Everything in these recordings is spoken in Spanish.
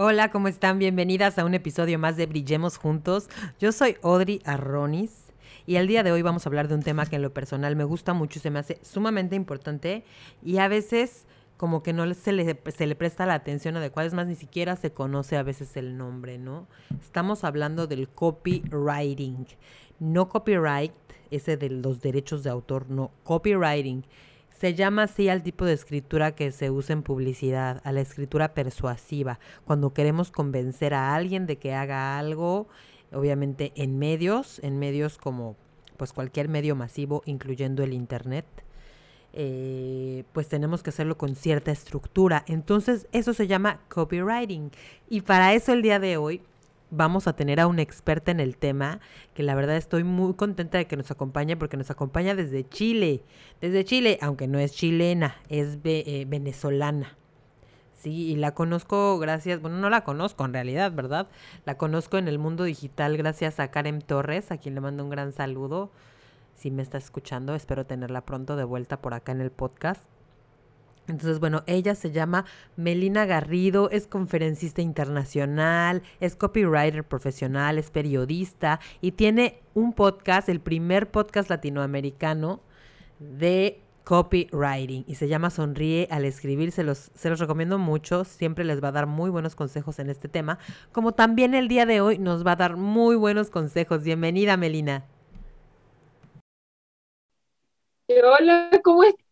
Hola, ¿cómo están? Bienvenidas a un episodio más de Brillemos Juntos. Yo soy Audrey Arronis y el día de hoy vamos a hablar de un tema que en lo personal me gusta mucho, se me hace sumamente importante y a veces como que no se le, se le presta la atención adecuada, es más, ni siquiera se conoce a veces el nombre, ¿no? Estamos hablando del copywriting, no copyright, ese de los derechos de autor, no, copywriting. Se llama así al tipo de escritura que se usa en publicidad, a la escritura persuasiva, cuando queremos convencer a alguien de que haga algo, obviamente en medios, en medios como pues cualquier medio masivo, incluyendo el internet. Eh, pues tenemos que hacerlo con cierta estructura. Entonces, eso se llama copywriting. Y para eso el día de hoy vamos a tener a una experta en el tema, que la verdad estoy muy contenta de que nos acompañe porque nos acompaña desde Chile, desde Chile, aunque no es chilena, es eh, venezolana. Sí, y la conozco gracias, bueno, no la conozco en realidad, ¿verdad? La conozco en el mundo digital gracias a Karen Torres, a quien le mando un gran saludo. Si me está escuchando, espero tenerla pronto de vuelta por acá en el podcast. Entonces, bueno, ella se llama Melina Garrido, es conferencista internacional, es copywriter profesional, es periodista y tiene un podcast, el primer podcast latinoamericano de copywriting y se llama Sonríe al escribir. Se los, se los recomiendo mucho, siempre les va a dar muy buenos consejos en este tema, como también el día de hoy nos va a dar muy buenos consejos. Bienvenida, Melina. Hola, ¿cómo estás?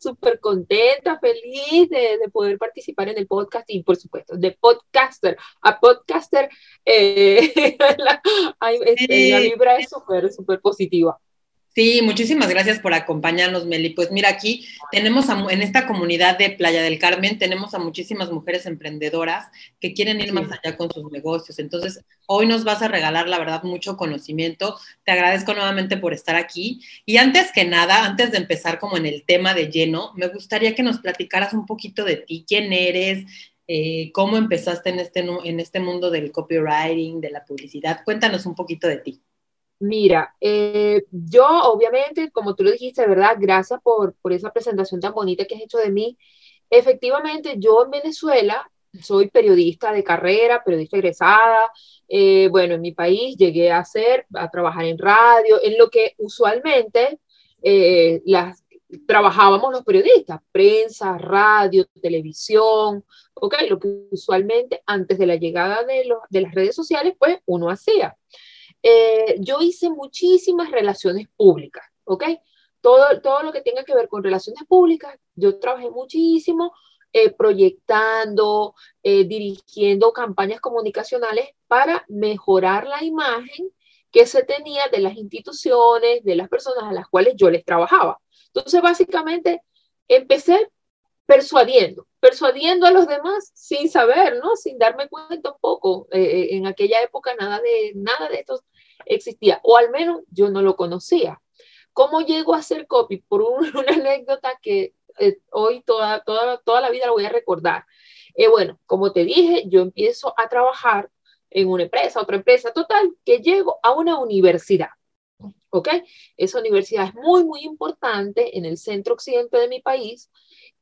Súper contenta, feliz de, poder participar en el podcast y por supuesto, de podcaster a podcaster, eh, la, este, la, vibra es súper, súper positiva. Sí, muchísimas gracias por acompañarnos, Meli. Pues mira, aquí tenemos en esta comunidad de Playa del Carmen, tenemos a muchísimas mujeres emprendedoras que quieren ir más allá con sus negocios. Entonces, hoy nos vas a regalar, la verdad, mucho conocimiento. Te agradezco nuevamente por estar aquí. Y antes que nada, antes de empezar como en el tema de lleno, me gustaría que nos platicaras un poquito de ti, quién eres, eh, cómo empezaste en este, en este mundo del copywriting, de la publicidad. Cuéntanos un poquito de ti. Mira, eh, yo obviamente, como tú lo dijiste, ¿verdad? Gracias por, por esa presentación tan bonita que has hecho de mí. Efectivamente, yo en Venezuela soy periodista de carrera, periodista egresada. Eh, bueno, en mi país llegué a hacer, a trabajar en radio, en lo que usualmente eh, las, trabajábamos los periodistas, prensa, radio, televisión, ok, lo que usualmente antes de la llegada de, los, de las redes sociales, pues uno hacía. Eh, yo hice muchísimas relaciones públicas, ¿ok? Todo, todo lo que tenga que ver con relaciones públicas, yo trabajé muchísimo eh, proyectando, eh, dirigiendo campañas comunicacionales para mejorar la imagen que se tenía de las instituciones, de las personas a las cuales yo les trabajaba. Entonces, básicamente, empecé persuadiendo, persuadiendo a los demás sin saber, ¿no? Sin darme cuenta un poco. en aquella época nada de, nada de esto existía, o al menos yo no lo conocía. ¿Cómo llego a hacer copy? Por una anécdota que eh, hoy toda, toda, toda la vida la voy a recordar. Eh, bueno, como te dije, yo empiezo a trabajar en una empresa, otra empresa, total, que llego a una universidad. ¿Ok? Esa universidad es muy, muy importante en el centro occidente de mi país.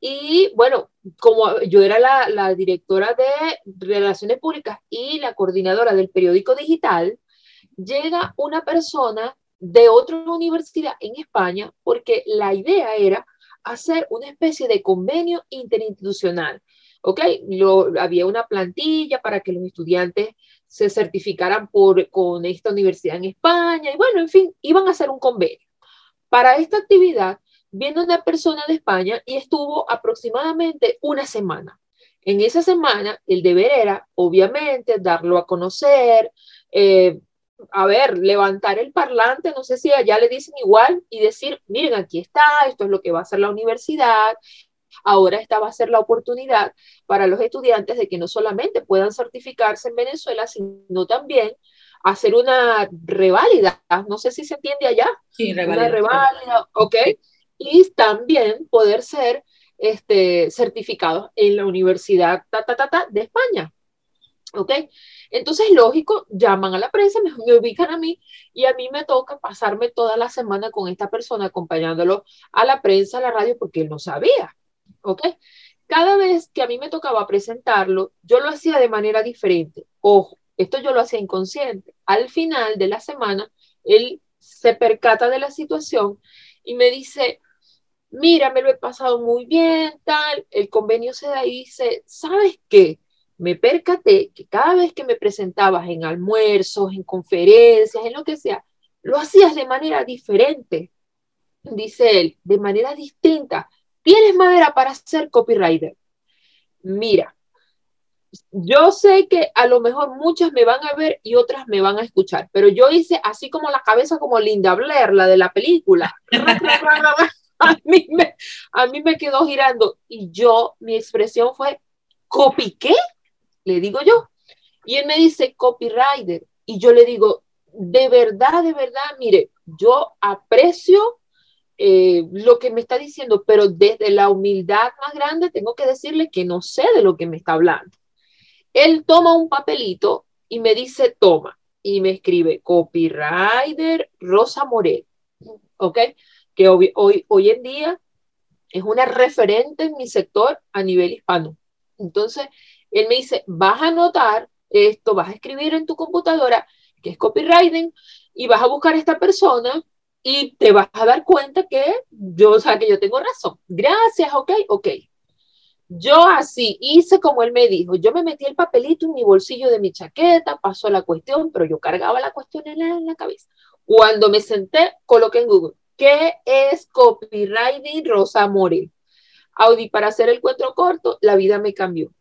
Y bueno, como yo era la directora de Relaciones Públicas y la coordinadora del periódico digital, llega una persona de otra universidad en España porque la idea era hacer una especie de convenio interinstitucional. ¿Ok? Lo, había una plantilla para que los estudiantes se certificaran por, con esta universidad en España y bueno, en fin, iban a hacer un convenio. Para esta actividad viene una persona de España y estuvo aproximadamente una semana. En esa semana, el deber era, obviamente, darlo a conocer, eh, a ver, levantar el parlante, no sé si allá le dicen igual, y decir, miren, aquí está, esto es lo que va a hacer la universidad, ahora esta va a ser la oportunidad para los estudiantes de que no solamente puedan certificarse en Venezuela, sino también hacer una reválida, no sé si se entiende allá, sí, reválida, una reválida, ok, y también poder ser este, certificados en la Universidad ta, ta, ta, de España. ¿Ok? Entonces, lógico, llaman a la prensa, me, me, ubican a mí y a mí me toca pasarme toda la semana con esta persona acompañándolo a la prensa, a la radio, porque él no sabía. ¿Ok? cada vez que a mí me tocaba presentarlo, yo lo hacía de manera diferente. Ojo, esto yo lo hacía inconsciente. Al final de la semana, él se percata de la situación y me dice, mira, me lo he pasado muy bien, tal. El convenio se da y dice, ¿sabes qué? Me percaté que cada vez que me presentabas en almuerzos, en conferencias, en lo que sea, lo hacías de manera diferente. Dice él, de manera distinta. ¿Tienes madera para ser copywriter? Mira, yo sé que a lo mejor muchas me van a ver y otras me van a escuchar, pero yo hice así como la cabeza como Linda Blair, la de la película. a, mí me, a mí me quedó girando y yo, mi expresión fue, ¿copy qué? Le digo yo. Y él me dice, copywriter. Y yo le digo, de verdad, de verdad, mire, yo aprecio eh, lo que me está diciendo, pero desde la humildad más grande tengo que decirle que no sé de lo que me está hablando. Él toma un papelito y me dice, toma, y me escribe copywriter Rosa Morel, ¿ok? Que hoy, hoy, hoy en día es una referente en mi sector a nivel hispano. Entonces, él me dice, vas a anotar esto, vas a escribir en tu computadora que es copywriting y vas a buscar a esta persona y te vas a dar cuenta que yo, o sea, que yo tengo razón. Gracias, ok, ok. Yo así hice como él me dijo. Yo me metí el papelito en mi bolsillo de mi chaqueta, pasó la cuestión, pero yo cargaba la cuestión en la, cabeza. Cuando me senté, coloqué en Google, ¿qué es copywriting Rosa Morel? Audi, para hacer el cuento corto, la vida me cambió.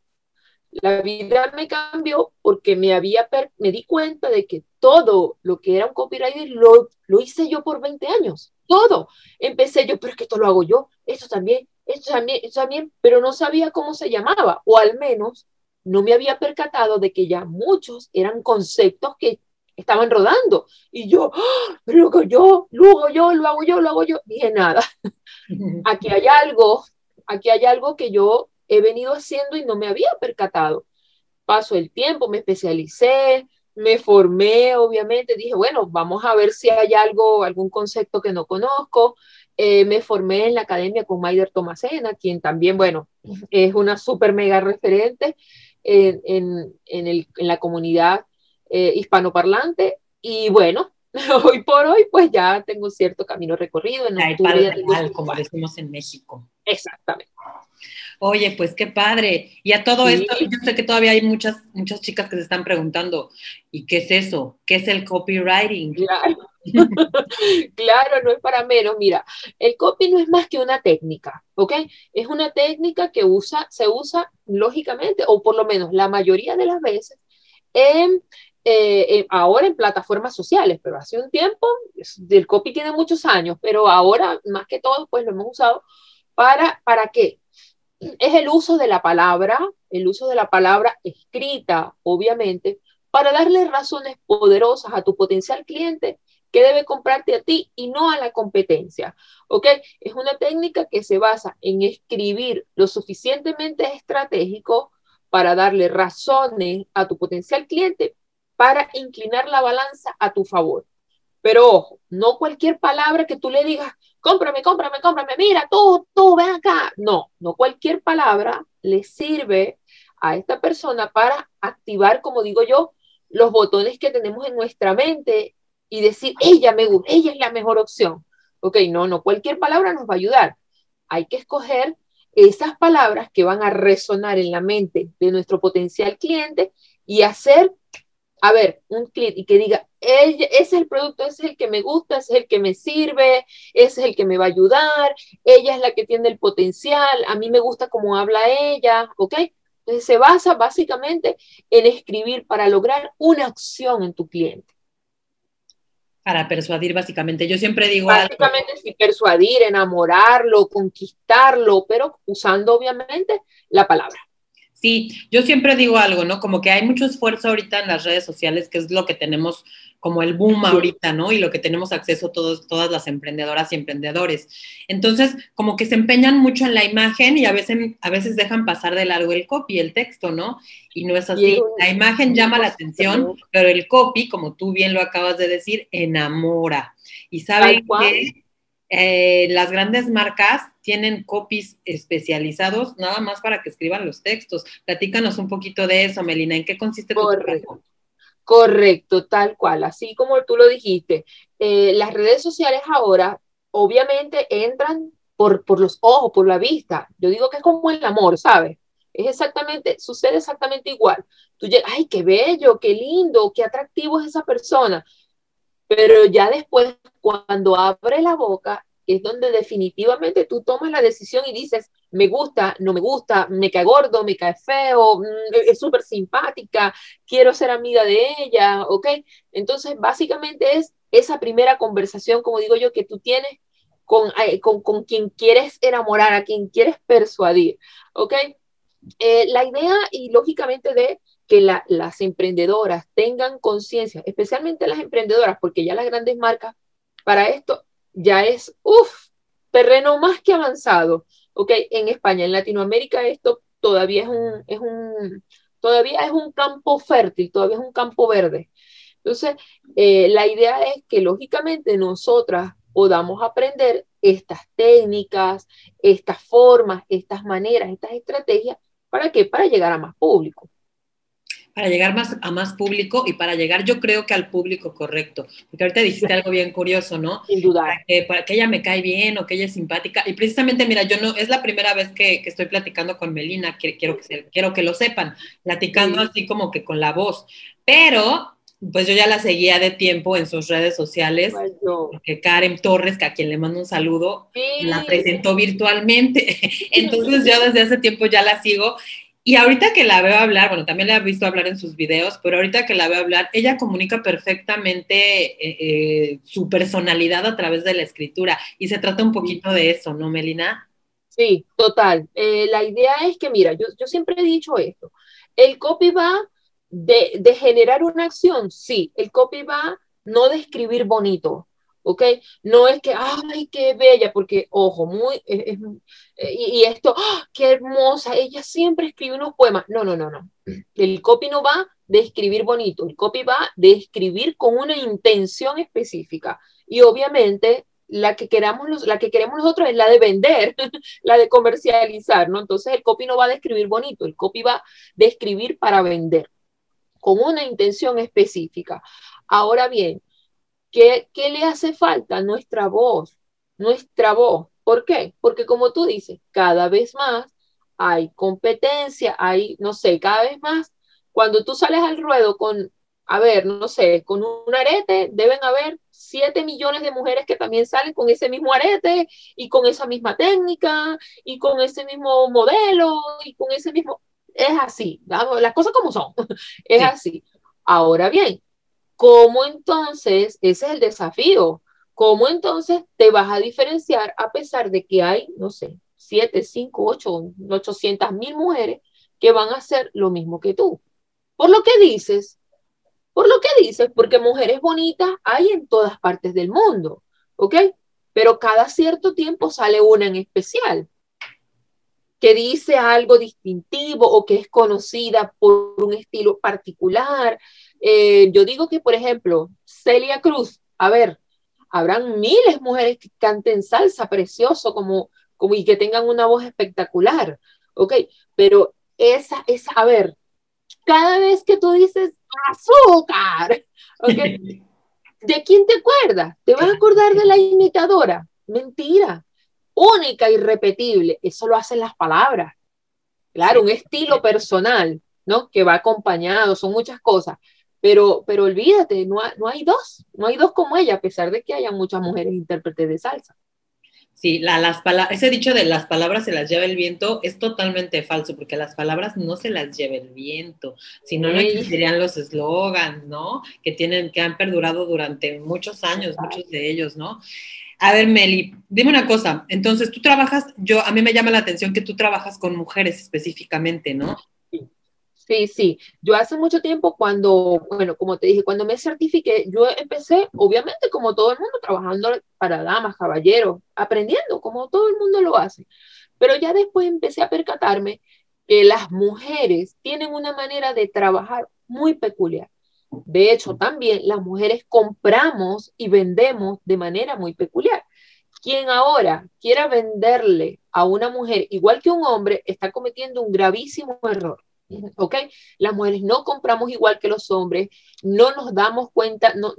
La vida me cambió porque me, había me di cuenta de que todo lo que era un copywriting lo, lo hice yo por 20 años. Todo. Empecé yo, pero es que esto lo hago yo, esto también, esto también, también, pero no sabía cómo se llamaba, o al menos no me había percatado de que ya muchos eran conceptos que estaban rodando. Y yo, ¡Ah! luego yo, luego yo, lo hago yo, lo hago yo. Dije nada. Aquí hay algo, aquí hay algo que yo he venido haciendo y no me había percatado. Paso el tiempo, me especialicé, me formé, obviamente, dije, bueno, vamos a ver si hay algo, algún concepto que no conozco. Eh, me formé en la academia con Maider Tomasena, quien también, bueno, es una súper mega referente en, en, en, el, en la comunidad eh, hispanoparlante. Y bueno, hoy por hoy, pues ya tengo cierto camino recorrido. En octubre, como decimos en México. Exactamente. Oye, pues qué padre. Y a todo esto, yo sé que todavía hay muchas, muchas chicas que se están preguntando, ¿y qué es eso? ¿Qué es el copywriting? Claro. claro, no es para menos. Mira, el copy no es más que una técnica, ¿ok? Es una técnica que usa, se usa lógicamente, o por lo menos la mayoría de las veces, en, eh, ahora en plataformas sociales, pero hace un tiempo, el copy tiene muchos años, pero ahora más que todo, pues lo hemos usado para, ¿para qué? Es el uso de la palabra, el uso de la palabra escrita, obviamente, para darle razones poderosas a tu potencial cliente que debe comprarte a ti y no a la competencia. ¿Ok? Es una técnica que se basa en escribir lo suficientemente estratégico para darle razones a tu potencial cliente para inclinar la balanza a tu favor. Pero ojo, no cualquier palabra que tú le digas, cómprame, cómprame, cómprame, mira, tú, tú, ven acá. No, no cualquier palabra le sirve a esta persona para activar, como digo yo, los botones que tenemos en nuestra mente y decir, ella me gusta, ella es la mejor opción. Ok, no, no cualquier palabra nos va a ayudar. Hay que escoger esas palabras que van a resonar en la mente de nuestro potencial cliente y hacer a ver, un clic y que diga, ese es el producto, ese es el que me gusta, ese es el que me sirve, ese es el que me va a ayudar, ella es la que tiene el potencial, a mí me gusta cómo habla ella, ¿ok? Entonces se basa básicamente en escribir para lograr una acción en tu cliente. Para persuadir, básicamente. Yo siempre digo. Básicamente, sí, persuadir, enamorarlo, conquistarlo, pero usando obviamente la palabra. Sí, yo siempre digo algo, ¿no? Como que hay mucho esfuerzo ahorita en las redes sociales, que es lo que tenemos como el boom ahorita, ¿no? Y lo que tenemos acceso todos, todas las emprendedoras y emprendedores. Entonces, como que se empeñan mucho en la imagen y a veces, a veces dejan pasar de largo el copy, el texto, ¿no? Y no es así. La imagen llama la atención, pero el copy, como tú bien lo acabas de decir, enamora. Y saben que eh, las grandes marcas tienen copies especializados nada más para que escriban los textos. Platícanos un poquito de eso, Melina, ¿en qué consiste tu Correcto. Correcto, tal cual, así como tú lo dijiste. Eh, las redes sociales ahora obviamente entran por, por los ojos, por la vista. Yo digo que es como el amor, ¿sabes? Es exactamente, sucede exactamente igual. Tú llegas, ay, qué bello, qué lindo, qué atractivo es esa persona. Pero ya después, cuando abre la boca, es donde definitivamente tú tomas la decisión y dices, me gusta, no me gusta, me cae gordo, me cae feo, mm, es súper simpática, quiero ser amiga de ella, ¿ok? Entonces, básicamente es esa primera conversación, como digo yo, que tú tienes con, eh, con, con quien quieres enamorar, a quien quieres persuadir, ¿ok? Eh, la idea y lógicamente de que las emprendedoras tengan conciencia, especialmente las emprendedoras, porque ya las grandes marcas para esto ya es, uff, terreno más que avanzado, ¿ok? En España, en Latinoamérica esto todavía es un, es un, todavía es un campo fértil, todavía es un campo verde. Entonces, eh, la idea es que lógicamente nosotras podamos aprender estas técnicas, estas formas, estas maneras, estas estrategias, ¿para qué? Para llegar a más público para llegar más a más público y para llegar yo creo que al público correcto. Porque ahorita dijiste algo bien curioso, ¿no? Sin duda. Para que, ella me cae bien o que ella es simpática. Y precisamente, mira, yo no, es la primera vez que, estoy platicando con Melina, que, quiero, que quiero que lo sepan, platicando así como que con la voz. Pero pues yo ya la seguía de tiempo en sus redes sociales, porque Karen Torres, que a quien le mando un saludo, la presentó virtualmente. Entonces yo desde hace tiempo ya la sigo y ahorita que la veo hablar, bueno, también la he visto hablar en sus videos, pero ahorita que la veo hablar, ella comunica perfectamente eh, eh, su personalidad a través de la escritura. Y se trata un poquito de eso, ¿no, Melina? Sí, total. Eh, la idea es que, mira, yo, yo, siempre he dicho esto, el copy va de, de generar una acción, sí, el copy va no de escribir bonito, ¿ok? No es que, ay, qué bella, porque, ojo, muy, y, esto, ¡ah! qué hermosa, ella siempre escribe unos poemas. No, no, no, no. El copy no va de escribir bonito, el copy va de escribir con una intención específica. Y obviamente la que, queramos la que queremos nosotros es la de vender, la de comercializar, ¿no? Entonces el copy no va de escribir bonito, el copy va de escribir para vender, con una intención específica. Ahora bien, ¿Qué, le hace falta? Nuestra voz, nuestra voz. ¿Por qué? Porque como tú dices, cada vez más hay competencia, hay, no sé, cada vez más, cuando tú sales al ruedo con, a ver, no sé, con un arete, deben haber 7 millones de mujeres que también salen con ese mismo arete y con esa misma técnica y con ese mismo modelo y con ese mismo... Es así, las cosas como son, es así. Ahora bien, ¿Cómo entonces, ese es el desafío, cómo entonces te vas a diferenciar a pesar de que hay, no sé, 7, 5, 8, 800 mil mujeres que van a hacer lo mismo que tú? Por lo que dices, por lo que dices, porque mujeres bonitas hay en todas partes del mundo, ¿ok? Pero cada cierto tiempo sale una en especial que dice algo distintivo o que es conocida por un estilo particular, eh, yo digo que, por ejemplo, Celia Cruz, a ver, habrán miles mujeres que canten salsa precioso como, como y que tengan una voz espectacular, ¿ok? Pero esa, esa, a ver, cada vez que tú dices azúcar, ¿ok? ¿De quién te acuerdas? ¿Te vas a acordar de la imitadora? Mentira. Única y repetible. Eso lo hacen las palabras. Claro, un estilo personal, ¿no? Que va acompañado, son muchas cosas. Pero, pero olvídate, no, no hay dos, no hay dos como ella, a pesar de que haya muchas mujeres intérpretes de salsa. Sí, la, las ese dicho de las palabras se las lleva el viento es totalmente falso, porque las palabras no se las lleva el viento, sino no existirían los eslogans, ¿no? Que tienen, que han perdurado durante muchos años, muchos de ellos, ¿no? A ver, Meli, dime una cosa. Entonces, tú trabajas, yo, a mí me llama la atención que tú trabajas con mujeres específicamente, ¿no? Sí, sí. Yo hace mucho tiempo cuando, bueno, como te dije, cuando me certifiqué, yo empecé, obviamente, como todo el mundo, trabajando para damas, caballeros, aprendiendo, como todo el mundo lo hace. Pero ya después empecé a percatarme que las mujeres tienen una manera de trabajar muy peculiar. De hecho, también las mujeres compramos y vendemos de manera muy peculiar. quien ahora quiera venderle a una mujer igual que un hombre está cometiendo un gravísimo error. ¿Ok? Las mujeres no compramos igual que los hombres, no nos damos cuenta, no,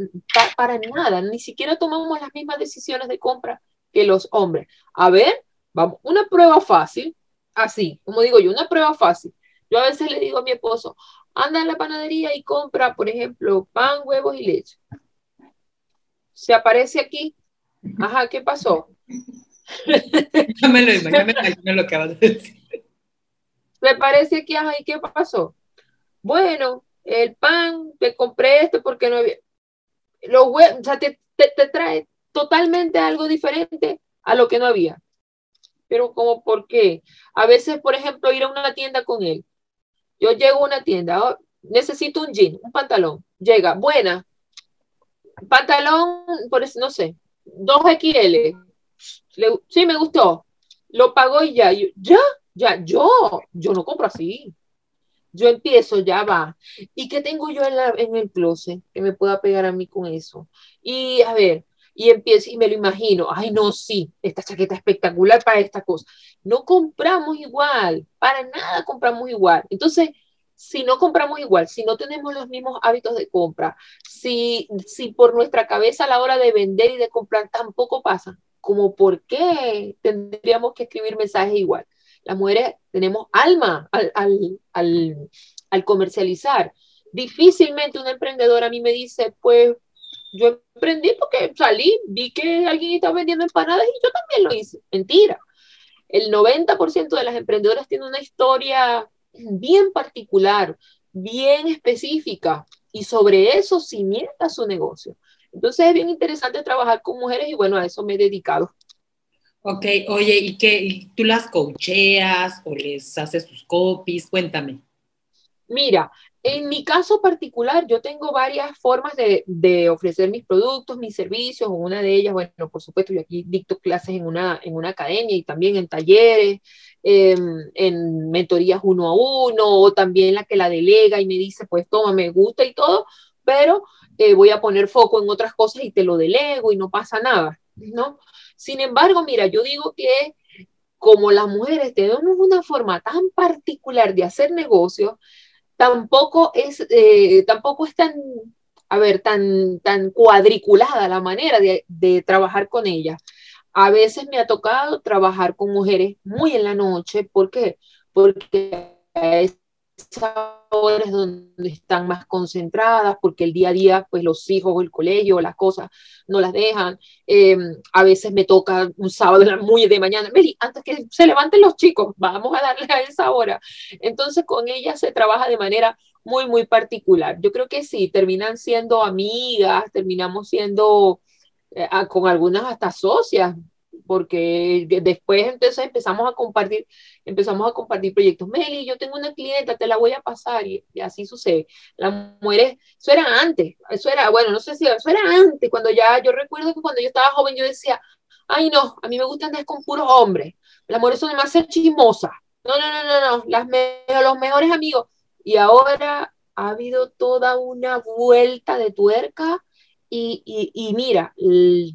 para nada, ni siquiera tomamos las mismas decisiones de compra que los hombres. A ver, vamos, una prueba fácil, así, como digo yo, una prueba fácil. Yo a veces le digo a mi esposo, anda a la panadería y compra, por ejemplo, pan, huevos y leche. Se aparece aquí. Ajá, ¿qué pasó? me lo imagino, lo que vas a decir. Se parece aquí, ajá, ¿y qué pasó? Bueno, el pan, te compré este porque no había. Los huevos, o sea, te, te trae totalmente algo diferente a lo que no había. Pero como, ¿por qué? A veces, por ejemplo, ir a una tienda con él. Yo llego a una tienda, oh, necesito un jean, un pantalón. Llega, buena. Pantalón, por eso, no sé, 2XL. sí, me gustó. Lo pagó y ya. ya, ya, yo, yo no compro así. Yo empiezo, ya va. ¿Y qué tengo yo en, en el closet que me pueda pegar a mí con eso? Y a ver, y empiezo y me lo imagino, ay no, sí, esta chaqueta espectacular para esta cosa. No compramos igual, para nada compramos igual. Entonces, si no compramos igual, si no tenemos los mismos hábitos de compra, si, si por nuestra cabeza a la hora de vender y de comprar tampoco pasa, como por qué tendríamos que escribir mensajes igual. Las mujeres tenemos alma al, al, al, al comercializar. Difícilmente una emprendedora a mí me dice, pues yo emprendí porque salí, vi que alguien estaba vendiendo empanadas y yo también lo hice. Mentira. El 90% de las emprendedoras tienen una historia bien particular, bien específica, y sobre eso cimienta su negocio. Entonces es bien interesante trabajar con mujeres y bueno, a eso me he dedicado. Ok, oye, ¿y qué? ¿Tú las coacheas o les haces sus copies? Cuéntame. Mira, en mi caso particular, yo tengo varias formas de, ofrecer mis productos, mis servicios. Una de ellas, bueno, por supuesto, yo aquí dicto clases en una, en una academia y también en talleres, em, en mentorías uno a uno, o también la que la delega y me dice, pues toma, me gusta y todo, pero eh, voy a poner foco en otras cosas y te lo delego y no pasa nada, ¿no? Sin embargo, mira, yo digo que como las mujeres tenemos una forma tan particular de hacer negocios, tampoco es, eh, tampoco es tan, a ver, tan, tan cuadriculada la manera de, de trabajar con ella. A veces me ha tocado trabajar con mujeres muy en la noche. ¿Por qué? Porque horas donde están más concentradas, porque el día a día, pues los hijos, el colegio, las cosas no las dejan. Eh, a veces me toca un sábado muy de mañana, Meli, antes que se levanten los chicos, vamos a darle a esa hora. Entonces con ella se trabaja de manera muy, muy particular. Yo creo que sí, terminan siendo amigas, terminamos siendo eh, con algunas hasta socias, porque después entonces empezamos a compartir, empezamos a compartir proyectos. Meli, yo tengo una clienta, te la voy a pasar, y, así sucede. Las mujeres, eso era antes, eso era, bueno, no sé si, eso era antes, cuando ya, yo recuerdo que cuando yo estaba joven yo decía, ay no, a mí me gustan andar con puros hombres, las mujeres son demasiado chismosas, no, no, no, no, no, las los mejores amigos. Y ahora ha habido toda una vuelta de tuerca y, mira,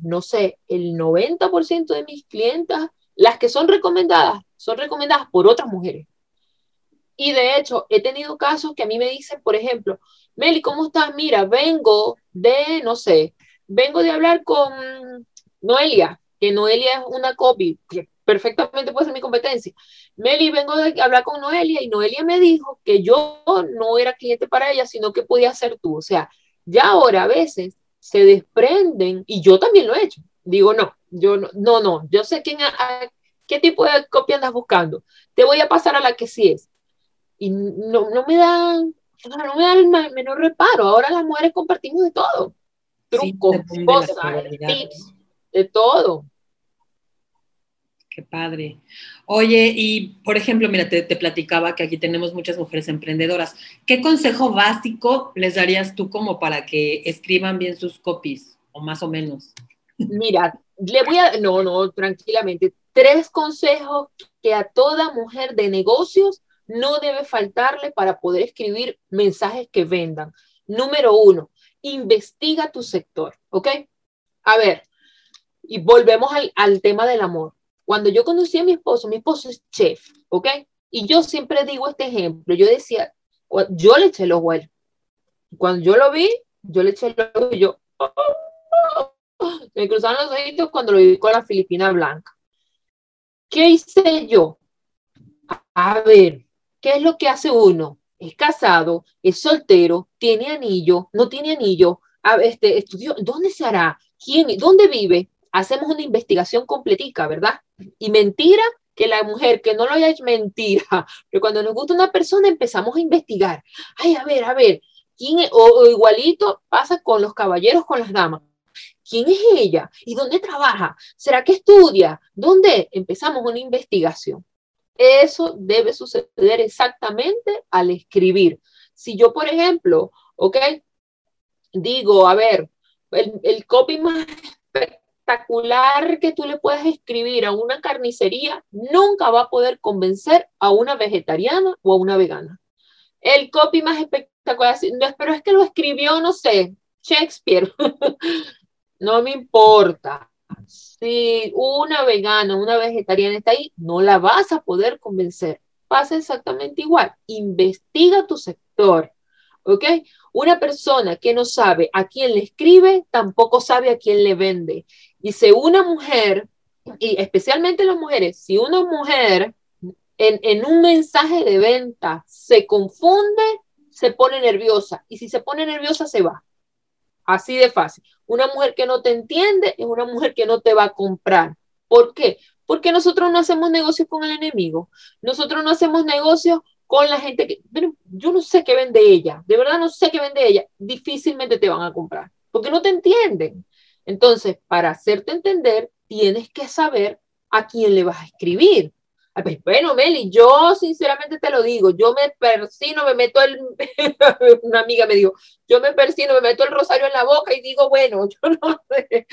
no sé, el 90% de mis clientas, las que son recomendadas, son recomendadas por otras mujeres. Y de hecho, he tenido casos que a mí me dicen, por ejemplo, Meli, ¿cómo estás? Mira, vengo de, no sé, vengo de hablar con Noelia, que Noelia es una copy, que perfectamente puede ser mi competencia. Meli, vengo de hablar con Noelia y Noelia me dijo que yo no era cliente para ella, sino que podía ser tú. O sea, ya ahora a veces se desprenden, y yo también lo he hecho. Digo, no, yo no, no, no yo sé quién, a, qué tipo de copia andas buscando. Te voy a pasar a la que sí es. Y no, no me dan, no me da el menor reparo. Ahora las mujeres compartimos de todo. Trucos, cosas, tips, de todo. Qué padre. Oye, y por ejemplo, mira, te, platicaba que aquí tenemos muchas mujeres emprendedoras. ¿Qué consejo básico les darías tú como para que escriban bien sus copies, o más o menos? Mira, le voy a, no, no, tranquilamente, tres consejos que a toda mujer de negocios no debe faltarle para poder escribir mensajes que vendan. Número uno, investiga tu sector, ¿ok? A ver, y volvemos al, al tema del amor. Cuando yo conocí a mi esposo, mi esposo es chef, ¿ok? Y yo siempre digo este ejemplo. Yo decía, yo le eché los huevos. Cuando yo lo vi, yo le eché los huevos y yo, me cruzaron los ojitos cuando lo vi con la Filipina blanca. ¿Qué hice yo? A ver, ¿qué es lo que hace uno? Es casado, es soltero, tiene anillo, no tiene anillo, este, estudió, ¿dónde se hará? ¿Quién? ¿Dónde vive? Hacemos una investigación completica, ¿verdad? Y mentira, que la mujer que no lo haya hecho mentira, pero cuando nos gusta una persona empezamos a investigar. Ay, a ver, a ver, ¿quién O, igualito pasa con los caballeros, con las damas. ¿Quién es ella? ¿Y dónde trabaja? ¿Será que estudia? ¿Dónde? Empezamos una investigación. Eso debe suceder exactamente al escribir. Si yo, por ejemplo, ok, digo, a ver, el, el copy más espectacular que tú le puedes escribir a una carnicería nunca va a poder convencer a una vegetariana o a una vegana. El copy más espectacular, pero es que lo escribió, no sé, Shakespeare. no me importa. Si una vegana, una vegetariana está ahí, no la vas a poder convencer. Pasa exactamente igual. Investiga tu sector. ¿Ok? Una persona que no sabe a quién le escribe, tampoco sabe a quién le vende. Si una mujer, y especialmente las mujeres, si una mujer en, en un mensaje de venta se confunde, se pone nerviosa. Y si se pone nerviosa, se va. Así de fácil. Una mujer que no te entiende es una mujer que no te va a comprar. ¿Por qué? Porque nosotros no hacemos negocios con el enemigo. Nosotros no hacemos negocios con la gente que, yo no sé qué vende ella, de verdad no sé qué vende ella, difícilmente te van a comprar, porque no te entienden. Entonces, para hacerte entender, tienes que saber a quién le vas a escribir. Bueno, Meli, yo sinceramente te lo digo, yo me persino, me meto el, una amiga me dijo, yo me persino, me meto el rosario en la boca y digo, bueno, yo no sé.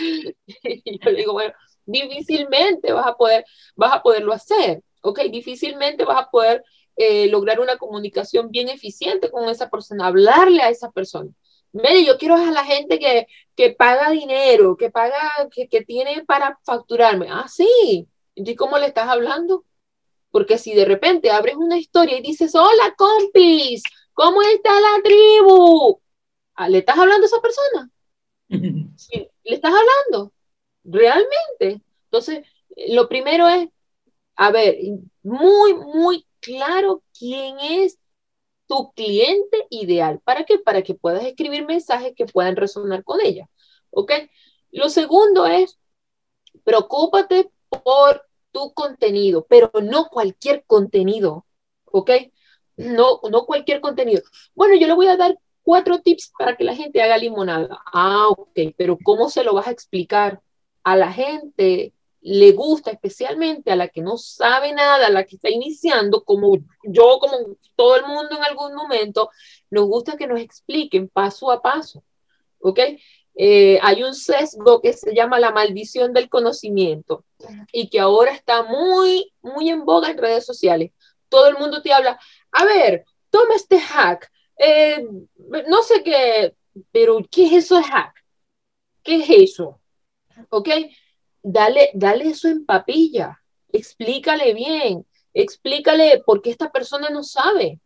Y yo digo, bueno, difícilmente vas a poder, vas a poderlo hacer, ¿ok? Difícilmente vas a poder eh, lograr una comunicación bien eficiente con esa persona, hablarle a esa persona. Mire, yo quiero a la gente que, que paga dinero, que paga, que, que tiene para facturarme. Ah, sí. ¿Y cómo le estás hablando? Porque si de repente abres una historia y dices, hola compis, ¿cómo está la tribu? Ah, ¿Le estás hablando a esa persona? Sí, ¿Le estás hablando? Realmente. Entonces, lo primero es, a ver, muy, muy claro quién es tu cliente ideal. ¿Para qué? Para que puedas escribir mensajes que puedan resonar con ella. ¿Ok? Lo segundo es, preocúpate por tu contenido, pero no cualquier contenido. ¿Ok? No, no cualquier contenido. Bueno, yo le voy a dar cuatro tips para que la gente haga limonada. Ah, ok, pero ¿cómo se lo vas a explicar a la gente le gusta especialmente a la que no sabe nada, a la que está iniciando, como yo, como todo el mundo en algún momento, nos gusta que nos expliquen paso a paso, ¿ok? Eh, hay un sesgo que se llama la maldición del conocimiento y que ahora está muy, muy en boga en redes sociales. Todo el mundo te habla, a ver, toma este hack, eh, no sé qué, pero ¿qué es eso de hack? ¿Qué es eso? ¿Ok? Dale, dale eso en papilla, explícale bien, explícale por qué esta persona no sabe,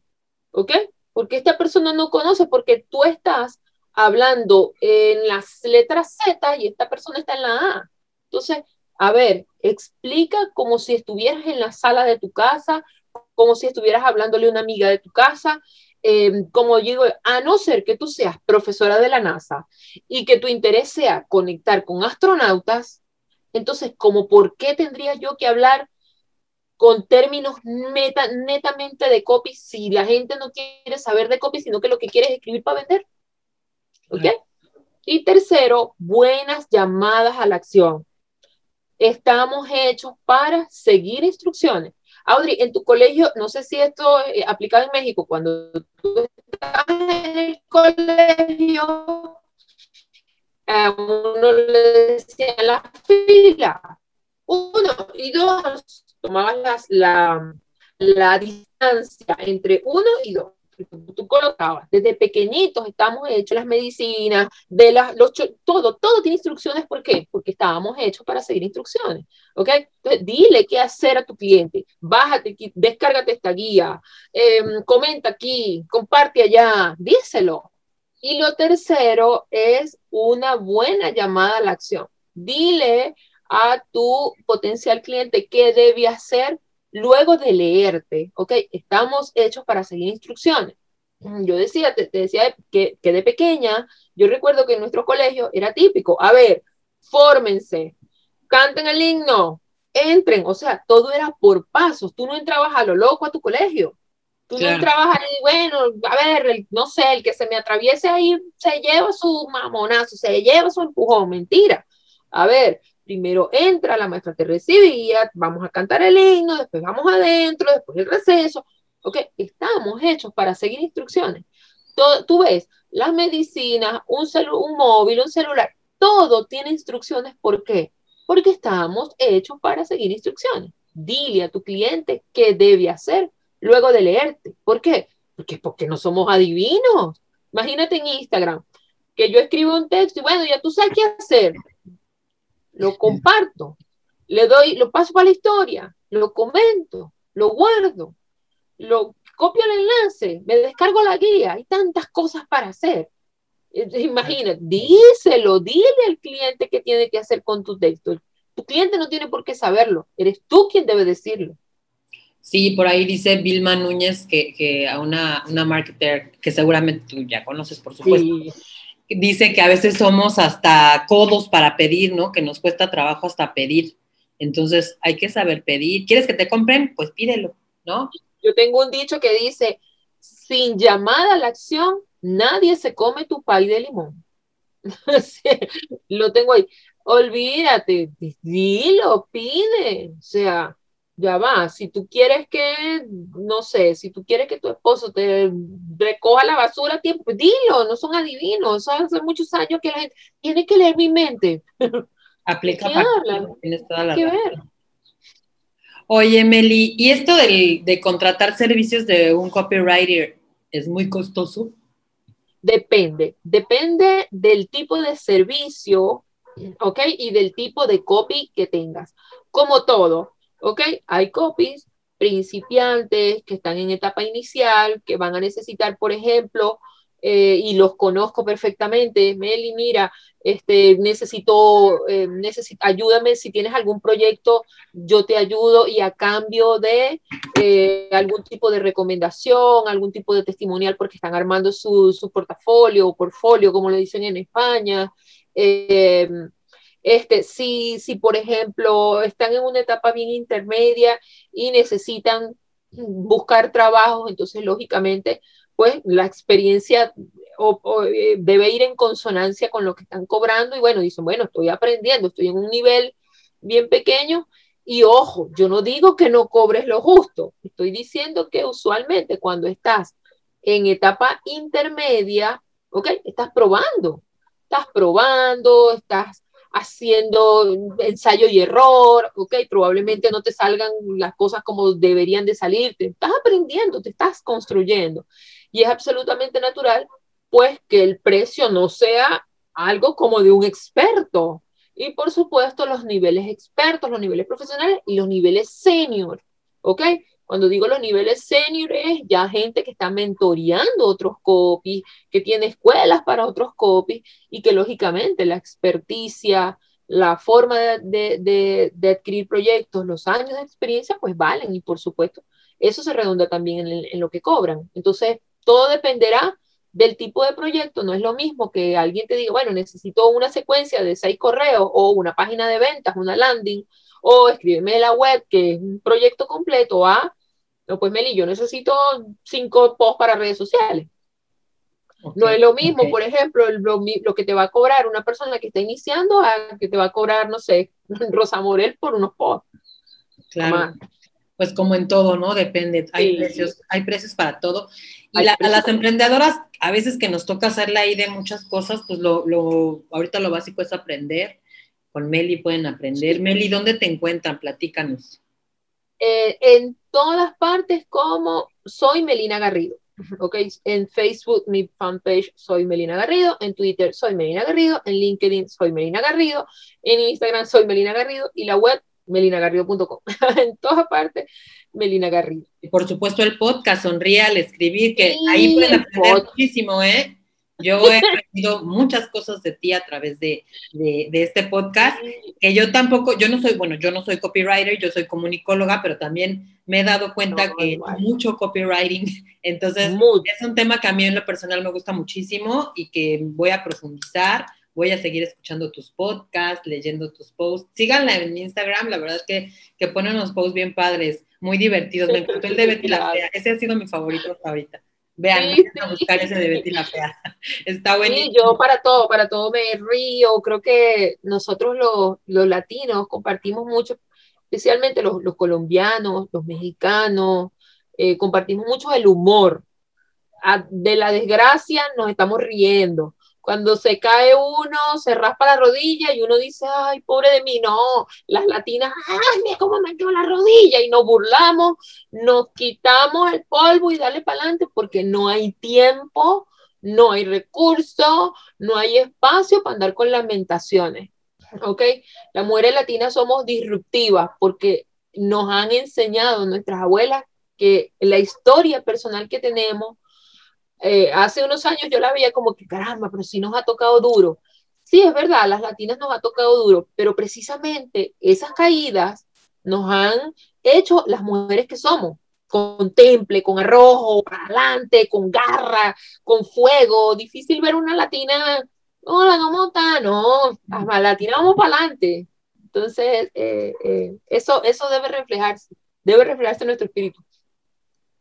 ¿ok? Porque esta persona no conoce, porque tú estás hablando en las letras Z y esta persona está en la A. Entonces, a ver, explica como si estuvieras en la sala de tu casa, como si estuvieras hablándole a una amiga de tu casa, eh, como digo, a no ser que tú seas profesora de la NASA y que tu interés sea conectar con astronautas, entonces, ¿como por qué tendría yo que hablar con términos netamente de copy si la gente no quiere saber de copy, sino que lo que quiere es escribir para vender? ¿Ok? Y tercero, buenas llamadas a la acción. Estamos hechos para seguir instrucciones. Audrey, en tu colegio, no sé si esto es aplicado en México, cuando tú estás en el colegio, a uno le decía la fila, uno y dos, tomabas la, la distancia entre uno y dos. tú colocabas, desde pequeñitos estamos hechos las medicinas, de las, los, todo, todo tiene instrucciones, ¿por qué? Porque estábamos hechos para seguir instrucciones, ¿ok? Entonces, dile qué hacer a tu cliente, bájate descárgate esta guía, em, comenta aquí, comparte allá, díselo. Y lo tercero es una buena llamada a la acción. Dile a tu potencial cliente qué debe hacer luego de leerte, ¿ok? Estamos hechos para seguir instrucciones. Mm, yo decía, te, decía que, que, de pequeña, yo recuerdo que en nuestro colegio era típico, a ver, fórmense, canten el himno, entren, o sea, todo era por pasos, tú no entrabas a lo loco a tu colegio, tú no entrabas ahí, bueno, a ver, no sé, el que se me atraviese ahí se lleva su mamonazo, se lleva su empujón, mentira. A ver, primero entra, la maestra te recibía, vamos a cantar el himno, después vamos adentro, después el receso. Ok, estamos hechos para seguir instrucciones. Todo, tú ves, las medicinas, un, un móvil, un celular, todo tiene instrucciones. ¿Por qué? Porque estamos hechos para seguir instrucciones. Dile a tu cliente qué debe hacer luego de leerte. ¿Por qué? Porque, porque no somos adivinos. Imagínate en Instagram que yo escribo un texto y bueno, ya tú sabes qué hacer lo comparto, le doy, lo paso para la historia, lo comento, lo guardo, lo copio el enlace, me descargo la guía, hay tantas cosas para hacer. Imagina, díselo, dile al cliente qué tiene que hacer con tu texto. Tu cliente no tiene por qué saberlo, eres tú quien debe decirlo. Sí, por ahí dice Vilma Núñez que, a una, una marketer que seguramente tú ya conoces, por supuesto, dice que a veces somos hasta codos para pedir, ¿no? Que nos cuesta trabajo hasta pedir. Entonces hay que saber pedir. ¿Quieres que te compren? Pues pídelo, ¿no? Yo tengo un dicho que dice, sin llamada a la acción, nadie se come tu pay de limón. Lo tengo ahí. Olvídate, dilo, pide. O sea, ya va, si tú quieres que, no sé, si tú quieres que tu esposo te recoja la basura a tiempo, pues dilo, no son adivinos, eso hace muchos años que la gente tiene que leer mi mente. Aplica para tienes toda la que ver. Oye, Meli, ¿y esto de contratar servicios de un copywriter es muy costoso? Depende, depende del tipo de servicio, ¿ok? Y del tipo de copy que tengas. Como todo, ¿Ok? Hay copies principiantes que están en etapa inicial, que van a necesitar, por ejemplo, eh, y los conozco perfectamente, Meli, mira, este, necesito, eh, ayúdame si tienes algún proyecto, yo te ayudo y a cambio de eh, algún tipo de recomendación, algún tipo de testimonial porque están armando su, su portafolio o portfolio, como le dicen en España. Este, si, si, por ejemplo, están en una etapa bien intermedia y necesitan buscar trabajo, entonces, lógicamente, pues la experiencia eh, debe ir en consonancia con lo que están cobrando y bueno, dicen, bueno, estoy aprendiendo, estoy en un nivel bien pequeño y ojo, yo no digo que no cobres lo justo, estoy diciendo que usualmente cuando estás en etapa intermedia, ok, estás probando, estás probando, estás haciendo ensayo y error, ok, probablemente no te salgan las cosas como deberían de salirte, estás aprendiendo, te estás construyendo. Y es absolutamente natural pues que el precio no sea algo como de un experto. Y por supuesto los niveles expertos, los niveles profesionales y los niveles senior, ok, cuando digo los niveles senior es ya gente que está mentoreando otros copies, que tiene escuelas para otros copies y que lógicamente la experticia, la forma de, adquirir proyectos, los años de experiencia, pues valen y por supuesto eso se redunda también en, en lo que cobran. Entonces, todo dependerá del tipo de proyecto. No es lo mismo que alguien te diga, bueno, necesito una secuencia de seis correos o una página de ventas, una landing, o escríbeme la web, que es un proyecto completo, a, no, pues Meli, yo necesito cinco posts para redes sociales. no es lo mismo, por ejemplo, lo, que te va a cobrar una persona que está iniciando a que te va a cobrar, no sé, Rosa Morel por unos posts. Claro. Pues como en todo, ¿no? Depende. Hay precios, hay precios para todo. Y a las emprendedoras, a veces que nos toca hacer la idea de muchas cosas, pues lo, lo, ahorita lo básico es aprender con Meli pueden aprender. Meli, ¿dónde te encuentran? Platícanos. Eh, en todas partes como soy Melina Garrido. Ok, en Facebook mi fanpage soy Melina Garrido, en Twitter soy Melina Garrido, en LinkedIn soy Melina Garrido, en Instagram soy Melina Garrido y la web melinagarrido.com. en todas partes, Melina Garrido. Y por supuesto el podcast, sonríe al escribir, que ahí pueden aprender muchísimo, ¿eh? Yo he aprendido muchas cosas de ti a través de, de, este podcast, que yo tampoco, yo no soy, bueno, yo no soy copywriter, yo soy comunicóloga, pero también me he dado cuenta que mucho copywriting, entonces es un tema que a mí en lo personal me gusta muchísimo y que voy a profundizar, voy a seguir escuchando tus podcasts, leyendo tus posts, síganla en Instagram, la verdad es que, que ponen unos posts bien padres, muy divertidos, me encantó el de Betty la Fea, ese ha sido mi favorito hasta ahorita. Vean, a buscar ese de Betty la Fea. Está buenísimo. Sí, yo para todo, para todo me río. Creo que nosotros los, los latinos compartimos mucho, especialmente los, los colombianos, los mexicanos, eh, compartimos mucho el humor. de la desgracia nos estamos riendo cuando se cae uno, se raspa la rodilla y uno dice, ay, pobre de mí, no, las latinas, ay, mira cómo me quedó la rodilla y nos burlamos, nos quitamos el polvo y dale para adelante porque no hay tiempo, no hay recurso, no hay espacio para andar con lamentaciones. ¿Ok? Las mujeres latinas somos disruptivas porque nos han enseñado nuestras abuelas que la historia personal que tenemos, eh, hace unos años yo la veía como que, caramba, pero sí nos ha tocado duro. Sí, es verdad, las latinas nos ha tocado duro, pero precisamente esas caídas nos han hecho las mujeres que somos, con temple, con arrojo, para adelante, con garra, con fuego. Difícil ver una latina, hola, ¿cómo está? No, las latinas vamos para adelante. Entonces, eh, eh, eso, eso debe reflejarse, debe reflejarse en nuestro espíritu.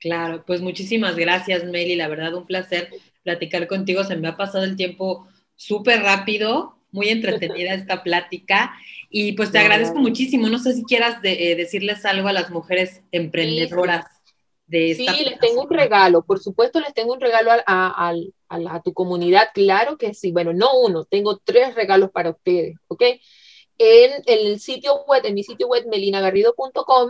Claro, pues muchísimas gracias, Meli. La verdad, un placer platicar contigo. Se me ha pasado el tiempo súper rápido, muy entretenida esta plática. Y pues te agradezco muchísimo. No sé si quieras eh, decirles algo a las mujeres emprendedoras de esta. Sí, les tengo un regalo. Por supuesto, les tengo un regalo a, a, tu comunidad. Claro que sí. Bueno, no uno, tengo tres regalos para ustedes, ¿ok? En, en el sitio web, en mi sitio web, melinagarrido.com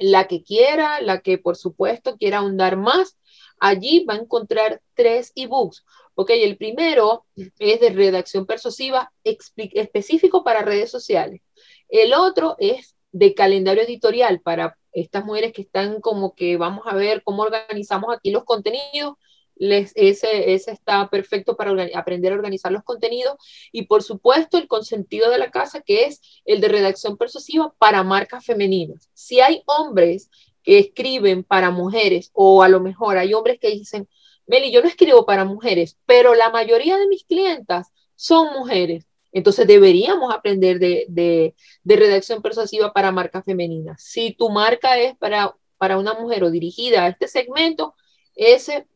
la que quiera, la que por supuesto quiera ahondar más, allí va a encontrar tres ebooks. Ok, el primero es de redacción persuasiva específico para redes sociales. El otro es de calendario editorial para estas mujeres que están como que vamos a ver cómo organizamos aquí los contenidos les, ese, está perfecto para aprender a organizar los contenidos. Y por supuesto, el consentido de la casa, que es el de redacción persuasiva para marcas femeninas. Si hay hombres que escriben para mujeres, o a lo mejor hay hombres que dicen, Meli, yo no escribo para mujeres, pero la mayoría de mis clientas son mujeres. Entonces deberíamos aprender de, de, de redacción persuasiva para marcas femeninas. Si tu marca es para, para una mujer o dirigida a este segmento, ese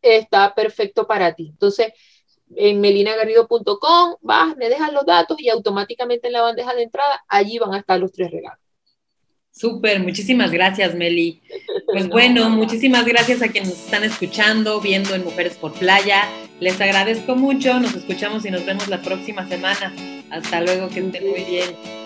está perfecto para ti. Entonces, en melinagarrido.com vas, me dejas los datos y automáticamente en la bandeja de entrada allí van a estar los tres regalos. Súper, muchísimas gracias, Meli. Pues bueno, muchísimas gracias a quienes nos están escuchando, viendo en Mujeres por Playa. Les agradezco mucho, nos escuchamos y nos vemos la próxima semana. Hasta luego, que estén muy bien.